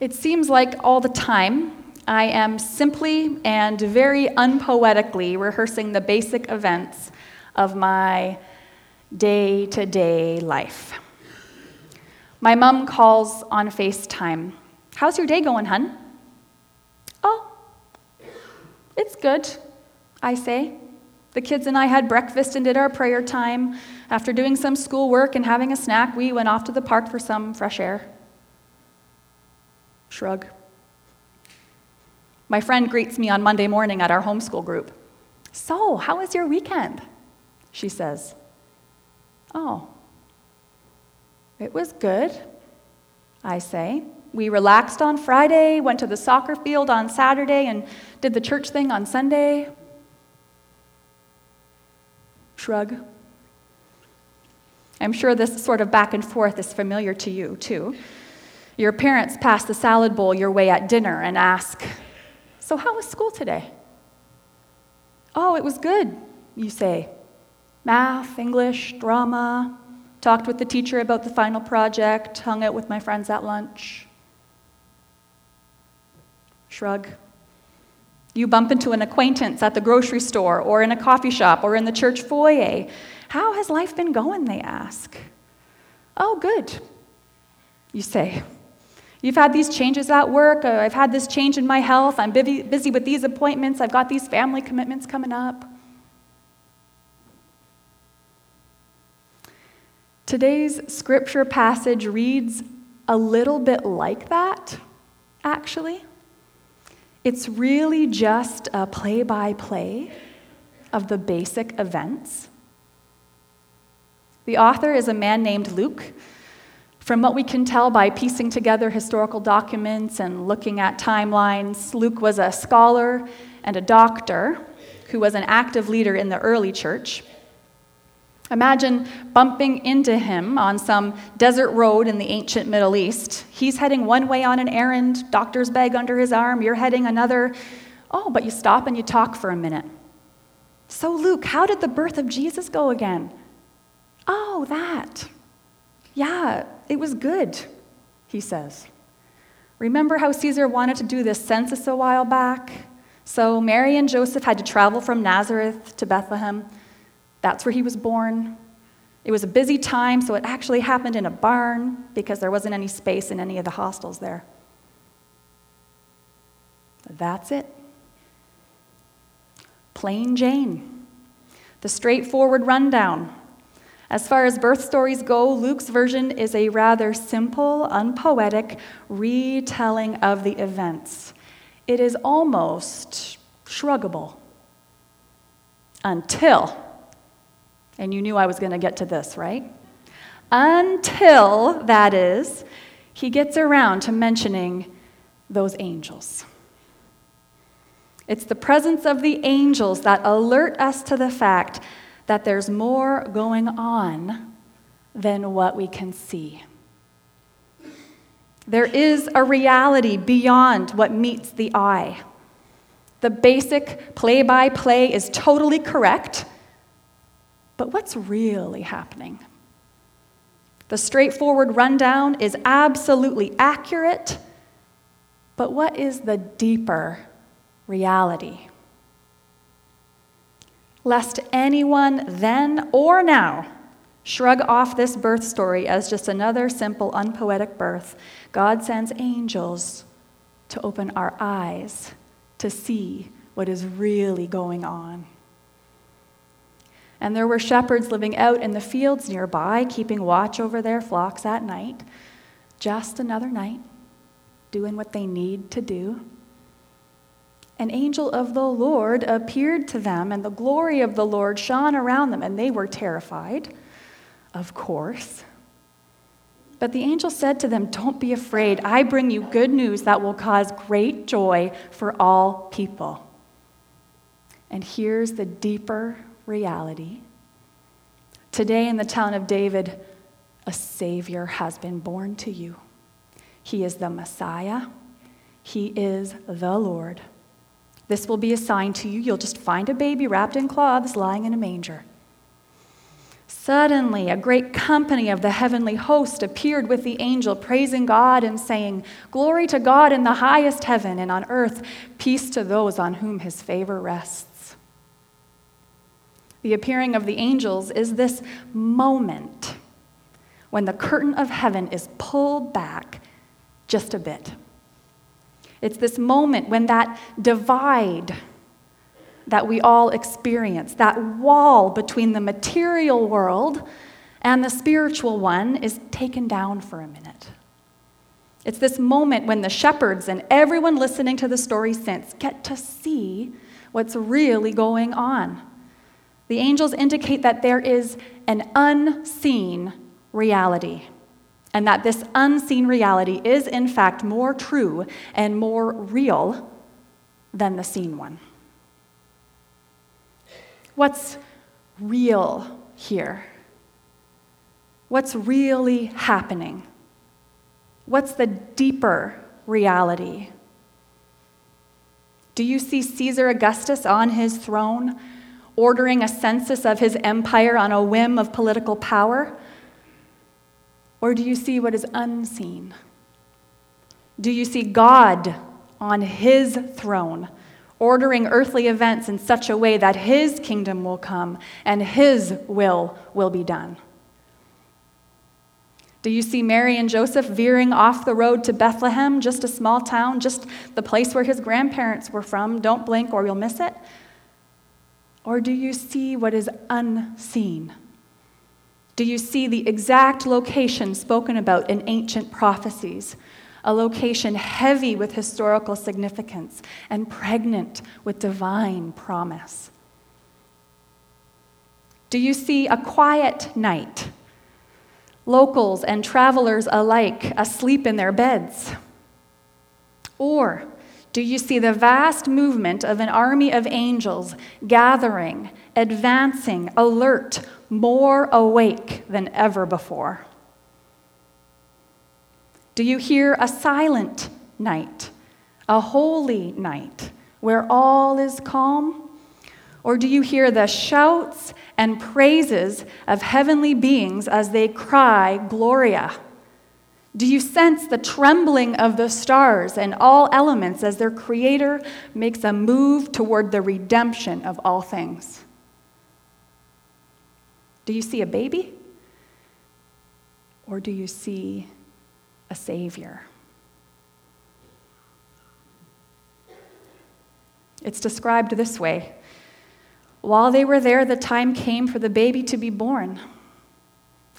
It seems like all the time I am simply and very unpoetically rehearsing the basic events of my day to day life. My mom calls on FaceTime. How's your day going, hun? Oh, it's good, I say. The kids and I had breakfast and did our prayer time. After doing some schoolwork and having a snack, we went off to the park for some fresh air. Shrug. My friend greets me on Monday morning at our homeschool group. So, how was your weekend? She says. Oh, it was good, I say. We relaxed on Friday, went to the soccer field on Saturday, and did the church thing on Sunday. Shrug. I'm sure this sort of back and forth is familiar to you, too. Your parents pass the salad bowl your way at dinner and ask, So, how was school today? Oh, it was good, you say. Math, English, drama, talked with the teacher about the final project, hung out with my friends at lunch. Shrug. You bump into an acquaintance at the grocery store or in a coffee shop or in the church foyer. How has life been going? They ask. Oh, good, you say. You've had these changes at work. I've had this change in my health. I'm busy, busy with these appointments. I've got these family commitments coming up. Today's scripture passage reads a little bit like that, actually. It's really just a play by play of the basic events. The author is a man named Luke. From what we can tell by piecing together historical documents and looking at timelines, Luke was a scholar and a doctor who was an active leader in the early church. Imagine bumping into him on some desert road in the ancient Middle East. He's heading one way on an errand, doctor's bag under his arm, you're heading another. Oh, but you stop and you talk for a minute. So, Luke, how did the birth of Jesus go again? Oh, that. Yeah, it was good, he says. Remember how Caesar wanted to do this census a while back? So, Mary and Joseph had to travel from Nazareth to Bethlehem. That's where he was born. It was a busy time, so it actually happened in a barn because there wasn't any space in any of the hostels there. That's it. Plain Jane. The straightforward rundown. As far as birth stories go, Luke's version is a rather simple, unpoetic retelling of the events. It is almost shruggable until and you knew I was going to get to this, right? Until, that is, he gets around to mentioning those angels. It's the presence of the angels that alert us to the fact that there's more going on than what we can see. There is a reality beyond what meets the eye. The basic play by play is totally correct but what's really happening? The straightforward rundown is absolutely accurate, but what is the deeper reality? Lest anyone then or now shrug off this birth story as just another simple, unpoetic birth, God sends angels to open our eyes to see what is really going on. And there were shepherds living out in the fields nearby, keeping watch over their flocks at night. Just another night, doing what they need to do. An angel of the Lord appeared to them, and the glory of the Lord shone around them, and they were terrified, of course. But the angel said to them, Don't be afraid. I bring you good news that will cause great joy for all people. And here's the deeper reality. Today, in the town of David, a Savior has been born to you. He is the Messiah, He is the Lord. This will be a sign to you. You'll just find a baby wrapped in cloths lying in a manger. Suddenly, a great company of the heavenly host appeared with the angel, praising God and saying, Glory to God in the highest heaven, and on earth, peace to those on whom his favor rests. The appearing of the angels is this moment when the curtain of heaven is pulled back just a bit. It's this moment when that divide that we all experience, that wall between the material world and the spiritual one, is taken down for a minute. It's this moment when the shepherds and everyone listening to the story since get to see what's really going on. The angels indicate that there is an unseen reality, and that this unseen reality is, in fact, more true and more real than the seen one. What's real here? What's really happening? What's the deeper reality? Do you see Caesar Augustus on his throne, ordering a census of his empire on a whim of political power? Or do you see what is unseen? Do you see God on his throne, ordering earthly events in such a way that his kingdom will come and his will will be done. Do you see Mary and Joseph veering off the road to Bethlehem, just a small town, just the place where his grandparents were from? Don't blink or you'll miss it. Or do you see what is unseen? Do you see the exact location spoken about in ancient prophecies? a location heavy with historical significance and pregnant with divine promise. Do you see a quiet night? Locals and travelers alike asleep in their beds? Or do you see the vast movement of an army of angels gathering, advancing, alert, more awake than ever before? Do you hear a silent night, a holy night, where all is calm? Or do you hear the shouts and praises of heavenly beings as they cry, Gloria? Do you sense the trembling of the stars and all elements as their Creator makes a move toward the redemption of all things? Do you see a baby? Or do you see a Savior. It's described this way While they were there, the time came for the baby to be born,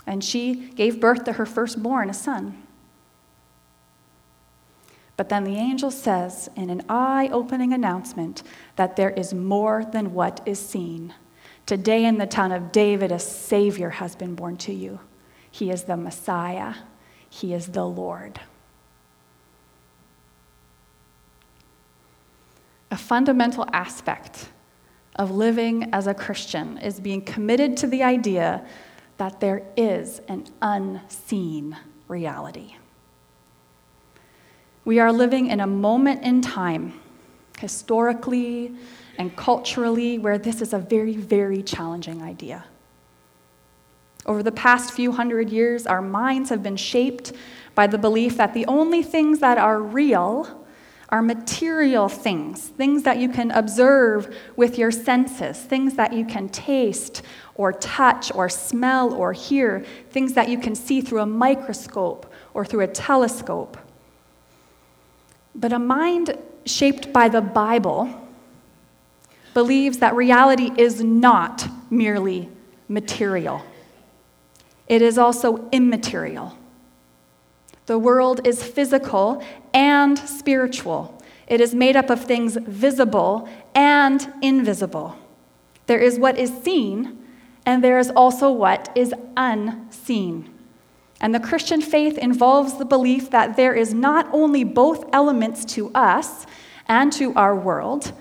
and she gave birth to her firstborn, a son. But then the angel says in an eye opening announcement that there is more than what is seen. Today in the town of David, a Savior has been born to you. He is the Messiah. He is the Lord. A fundamental aspect of living as a Christian is being committed to the idea that there is an unseen reality. We are living in a moment in time, historically and culturally, where this is a very, very challenging idea. Over the past few hundred years, our minds have been shaped by the belief that the only things that are real are material things, things that you can observe with your senses, things that you can taste or touch or smell or hear, things that you can see through a microscope or through a telescope. But a mind shaped by the Bible believes that reality is not merely material. It is also immaterial. The world is physical and spiritual. It is made up of things visible and invisible. There is what is seen, and there is also what is unseen. And the Christian faith involves the belief that there is not only both elements to us and to our world,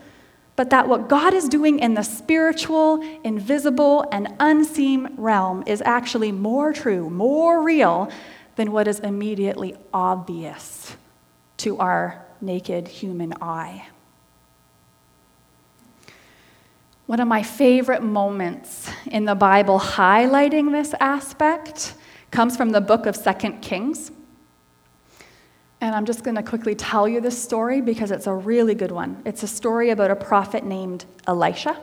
but that what God is doing in the spiritual, invisible, and unseen realm is actually more true, more real than what is immediately obvious to our naked human eye. One of my favorite moments in the Bible highlighting this aspect comes from the book of Second Kings. And I'm just going to quickly tell you this story because it's a really good one. It's a story about a prophet named Elisha.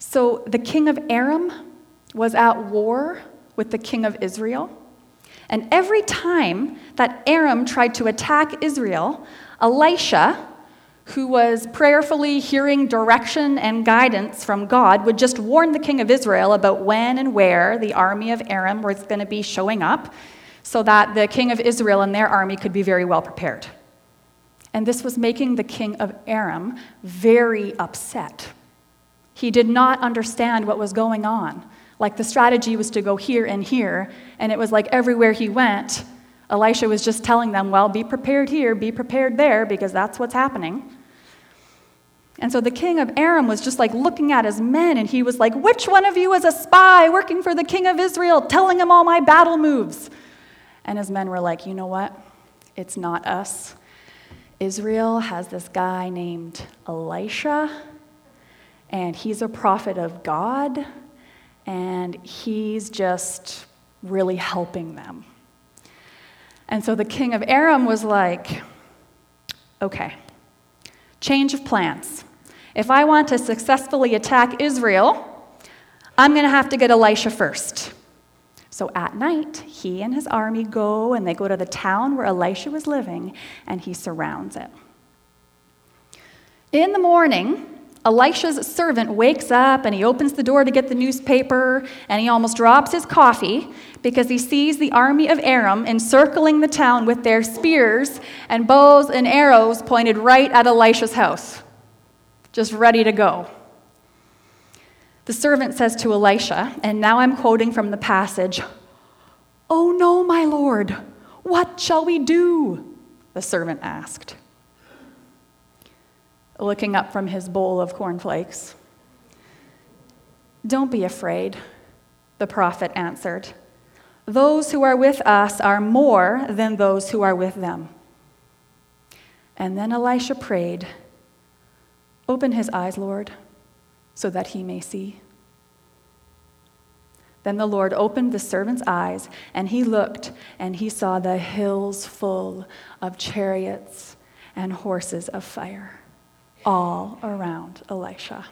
So, the king of Aram was at war with the king of Israel. And every time that Aram tried to attack Israel, Elisha, who was prayerfully hearing direction and guidance from God, would just warn the king of Israel about when and where the army of Aram was going to be showing up so that the king of Israel and their army could be very well prepared. And this was making the king of Aram very upset. He did not understand what was going on. Like the strategy was to go here and here, and it was like everywhere he went, Elisha was just telling them, well, be prepared here, be prepared there, because that's what's happening. And so the king of Aram was just like looking at his men, and he was like, Which one of you is a spy working for the king of Israel, telling him all my battle moves? And his men were like, You know what? It's not us. Israel has this guy named Elisha, and he's a prophet of God, and he's just really helping them. And so the king of Aram was like, okay, change of plans. If I want to successfully attack Israel, I'm going to have to get Elisha first. So at night, he and his army go and they go to the town where Elisha was living and he surrounds it. In the morning, Elisha's servant wakes up and he opens the door to get the newspaper and he almost drops his coffee because he sees the army of Aram encircling the town with their spears and bows and arrows pointed right at Elisha's house, just ready to go. The servant says to Elisha, and now I'm quoting from the passage, Oh no, my lord, what shall we do? The servant asked looking up from his bowl of cornflakes. Don't be afraid, the prophet answered. Those who are with us are more than those who are with them. And then Elisha prayed, Open his eyes, Lord, so that he may see. Then the Lord opened the servant's eyes, and he looked, and he saw the hills full of chariots and horses of fire all around Elisha.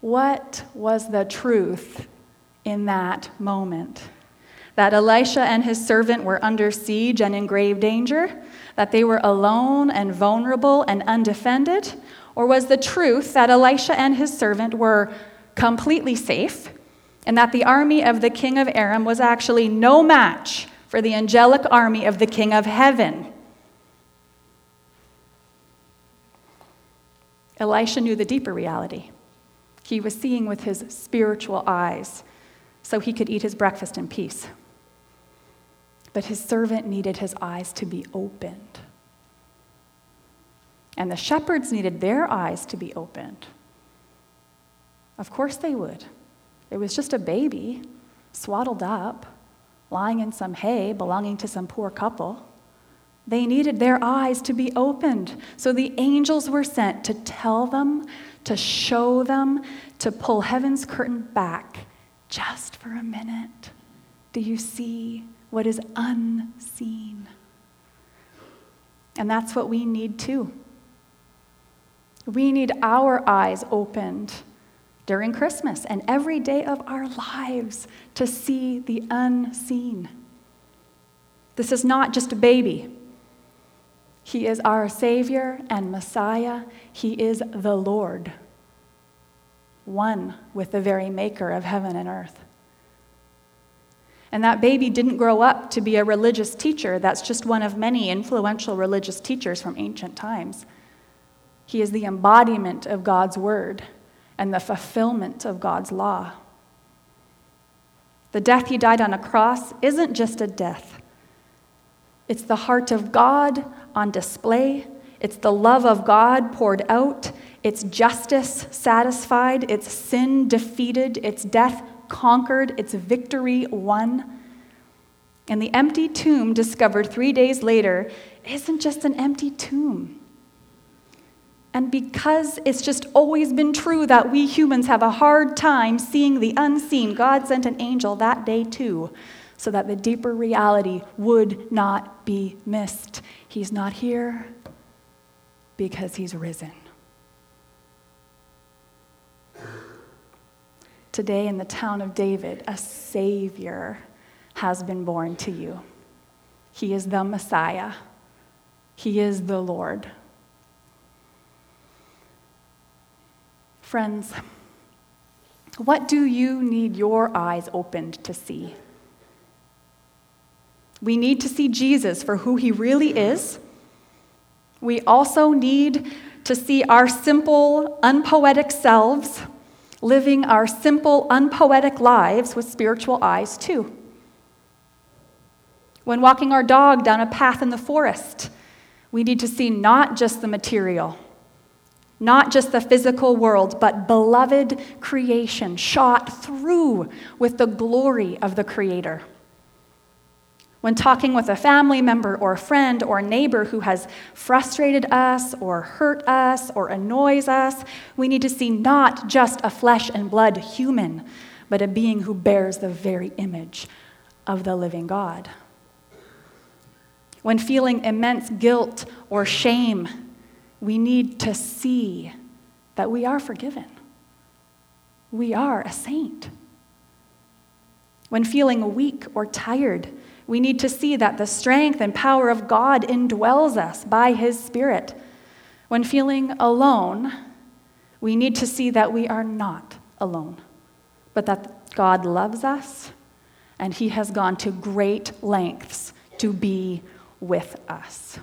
What was the truth in that moment? That Elisha and his servant were under siege and in grave danger? That they were alone and vulnerable and undefended? Or was the truth that Elisha and his servant were completely safe and that the army of the king of Aram was actually no match for the angelic army of the king of heaven? Elisha knew the deeper reality. He was seeing with his spiritual eyes so he could eat his breakfast in peace. But his servant needed his eyes to be opened. And the shepherds needed their eyes to be opened. Of course they would. It was just a baby, swaddled up, lying in some hay belonging to some poor couple. They needed their eyes to be opened. So the angels were sent to tell them, to show them, to pull heaven's curtain back just for a minute. Do you see what is unseen? And that's what we need too. We need our eyes opened during Christmas and every day of our lives to see the unseen. This is not just a baby. He is our Savior and Messiah. He is the Lord, one with the very maker of heaven and earth. And that baby didn't grow up to be a religious teacher. That's just one of many influential religious teachers from ancient times. He is the embodiment of God's word and the fulfillment of God's law. The death he died on a cross isn't just a death, it's the heart of God on display. It's the love of God poured out. It's justice satisfied. It's sin defeated. It's death conquered. It's victory won. And the empty tomb discovered three days later isn't just an empty tomb. And because it's just always been true that we humans have a hard time seeing the unseen, God sent an angel that day too, so that the deeper reality would not be missed. He's not here because he's risen. Today, in the town of David, a Savior has been born to you. He is the Messiah, He is the Lord. Friends, what do you need your eyes opened to see? We need to see Jesus for who he really is. We also need to see our simple, unpoetic selves living our simple, unpoetic lives with spiritual eyes, too. When walking our dog down a path in the forest, we need to see not just the material, not just the physical world, but beloved creation shot through with the glory of the Creator. When talking with a family member or friend or neighbor who has frustrated us or hurt us or annoys us, we need to see not just a flesh and blood human, but a being who bears the very image of the living God. When feeling immense guilt or shame, we need to see that we are forgiven. We are a saint. When feeling weak or tired, we need to see that the strength and power of God indwells us by His Spirit. When feeling alone, we need to see that we are not alone, but that God loves us and He has gone to great lengths to be with us.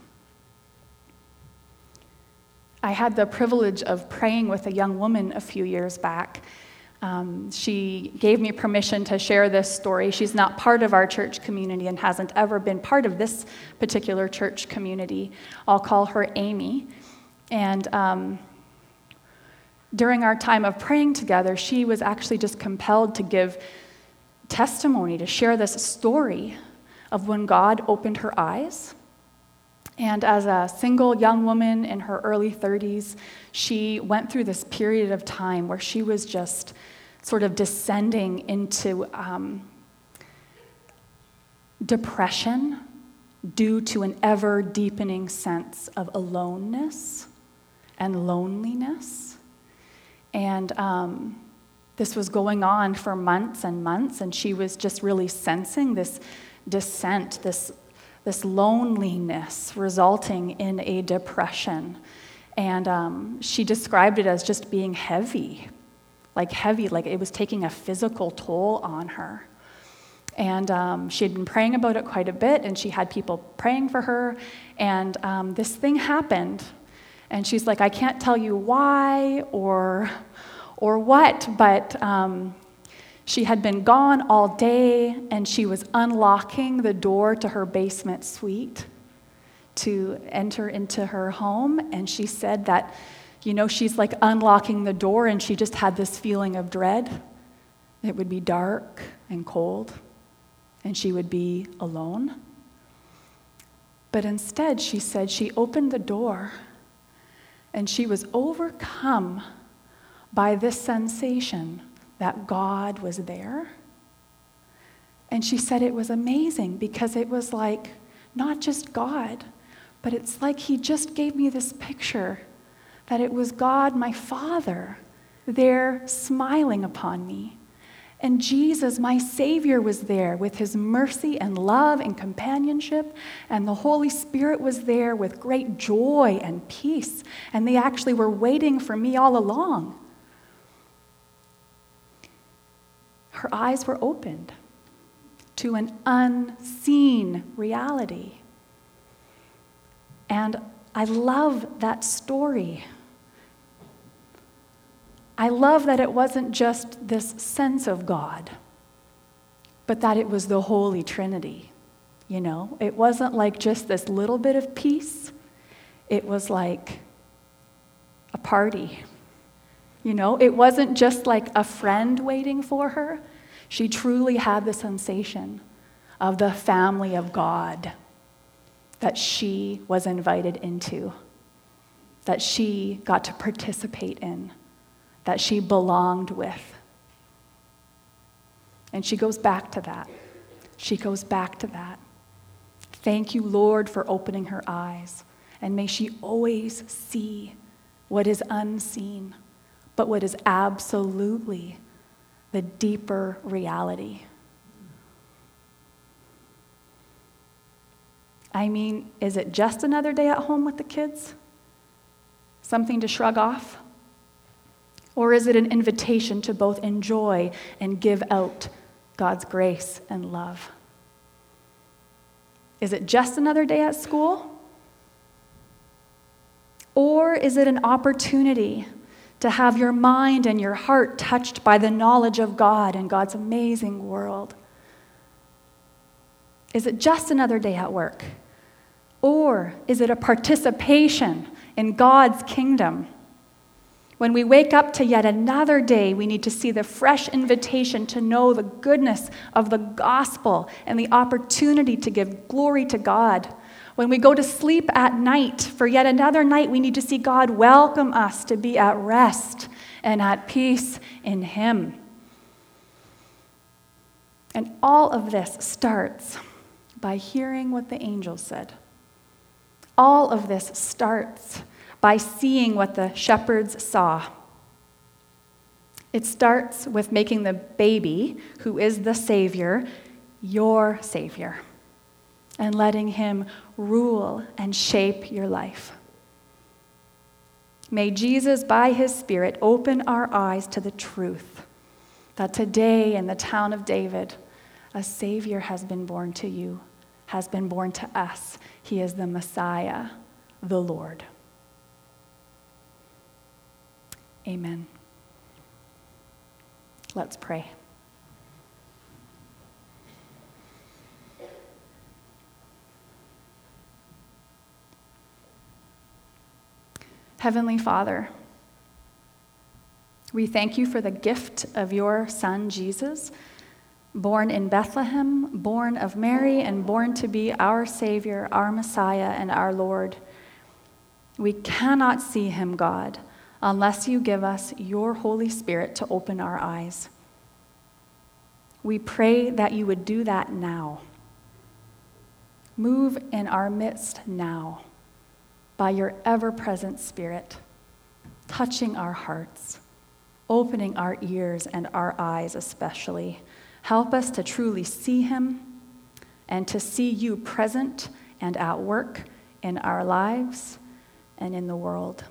I had the privilege of praying with a young woman a few years back um, she gave me permission to share this story. She's not part of our church community and hasn't ever been part of this particular church community. I'll call her Amy. And um, during our time of praying together, she was actually just compelled to give testimony, to share this story of when God opened her eyes. And as a single young woman in her early 30s, she went through this period of time where she was just sort of descending into um, depression due to an ever deepening sense of aloneness and loneliness. And um, this was going on for months and months, and she was just really sensing this descent, this, this loneliness resulting in a depression. And um, she described it as just being heavy, like heavy, like it was taking a physical toll on her. And um, she had been praying about it quite a bit, and she had people praying for her. And um, this thing happened, and she's like, I can't tell you why or, or what, but um, she had been gone all day, and she was unlocking the door to her basement suite to enter into her home. And she said that you know, she's like unlocking the door and she just had this feeling of dread. It would be dark and cold and she would be alone. But instead, she said she opened the door and she was overcome by this sensation that God was there. And she said it was amazing because it was like not just God, but it's like He just gave me this picture that it was God, my Father, there smiling upon me. And Jesus, my Savior, was there with his mercy and love and companionship. And the Holy Spirit was there with great joy and peace. And they actually were waiting for me all along. Her eyes were opened to an unseen reality. And I love that story I love that it wasn't just this sense of God, but that it was the Holy Trinity. You know, it wasn't like just this little bit of peace, it was like a party. You know, it wasn't just like a friend waiting for her. She truly had the sensation of the family of God that she was invited into. that she got to participate in, that she belonged with. And she goes back to that. She goes back to that. Thank you, Lord, for opening her eyes. And may she always see what is unseen, but what is absolutely the deeper reality. I mean, is it just another day at home with the kids? Something to shrug off? Or is it an invitation to both enjoy and give out God's grace and love? Is it just another day at school? Or is it an opportunity to have your mind and your heart touched by the knowledge of God and God's amazing world? Is it just another day at work? Or is it a participation in God's kingdom? When we wake up to yet another day, we need to see the fresh invitation to know the goodness of the gospel and the opportunity to give glory to God. When we go to sleep at night for yet another night, we need to see God welcome us to be at rest and at peace in Him. And all of this starts by hearing what the angel said. All of this starts by seeing what the shepherds saw. It starts with making the baby, who is the Savior, your Savior, and letting Him rule and shape your life. May Jesus, by His Spirit, open our eyes to the truth that today in the town of David, a Savior has been born to you has been born to us. He is the Messiah, the Lord. Amen. Let's pray. Heavenly Father, we thank you for the gift of your Son, Jesus born in Bethlehem, born of Mary, and born to be our Savior, our Messiah, and our Lord. We cannot see him, God, unless you give us your Holy Spirit to open our eyes. We pray that you would do that now. Move in our midst now by your ever present Spirit, touching our hearts, opening our ears and our eyes, especially Help us to truly see Him and to see you present and at work in our lives and in the world.